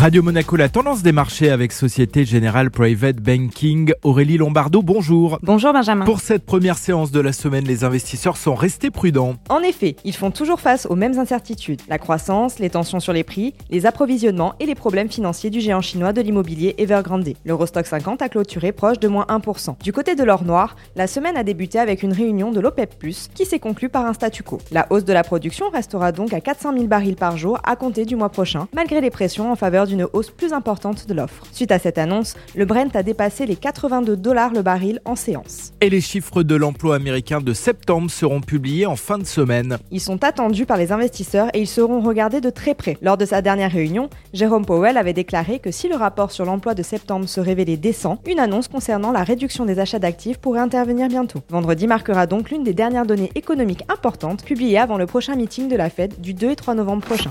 Radio Monaco, la tendance des marchés avec Société Générale Private Banking. Aurélie Lombardo, bonjour. Bonjour Benjamin. Pour cette première séance de la semaine, les investisseurs sont restés prudents. En effet, ils font toujours face aux mêmes incertitudes. La croissance, les tensions sur les prix, les approvisionnements et les problèmes financiers du géant chinois de l'immobilier Evergrande. L'Eurostock 50 a clôturé proche de moins 1%. Du côté de l'or noir, la semaine a débuté avec une réunion de l'OPEP+, qui s'est conclue par un statu quo. La hausse de la production restera donc à 400 000 barils par jour à compter du mois prochain, malgré les pressions en faveur d'une hausse plus importante de l'offre. Suite à cette annonce, le Brent a dépassé les 82 dollars le baril en séance. Et les chiffres de l'emploi américain de septembre seront publiés en fin de semaine. Ils sont attendus par les investisseurs et ils seront regardés de très près. Lors de sa dernière réunion, Jérôme Powell avait déclaré que si le rapport sur l'emploi de septembre se révélait décent, une annonce concernant la réduction des achats d'actifs pourrait intervenir bientôt. Vendredi marquera donc l'une des dernières données économiques importantes publiées avant le prochain meeting de la Fed du 2 et 3 novembre prochain.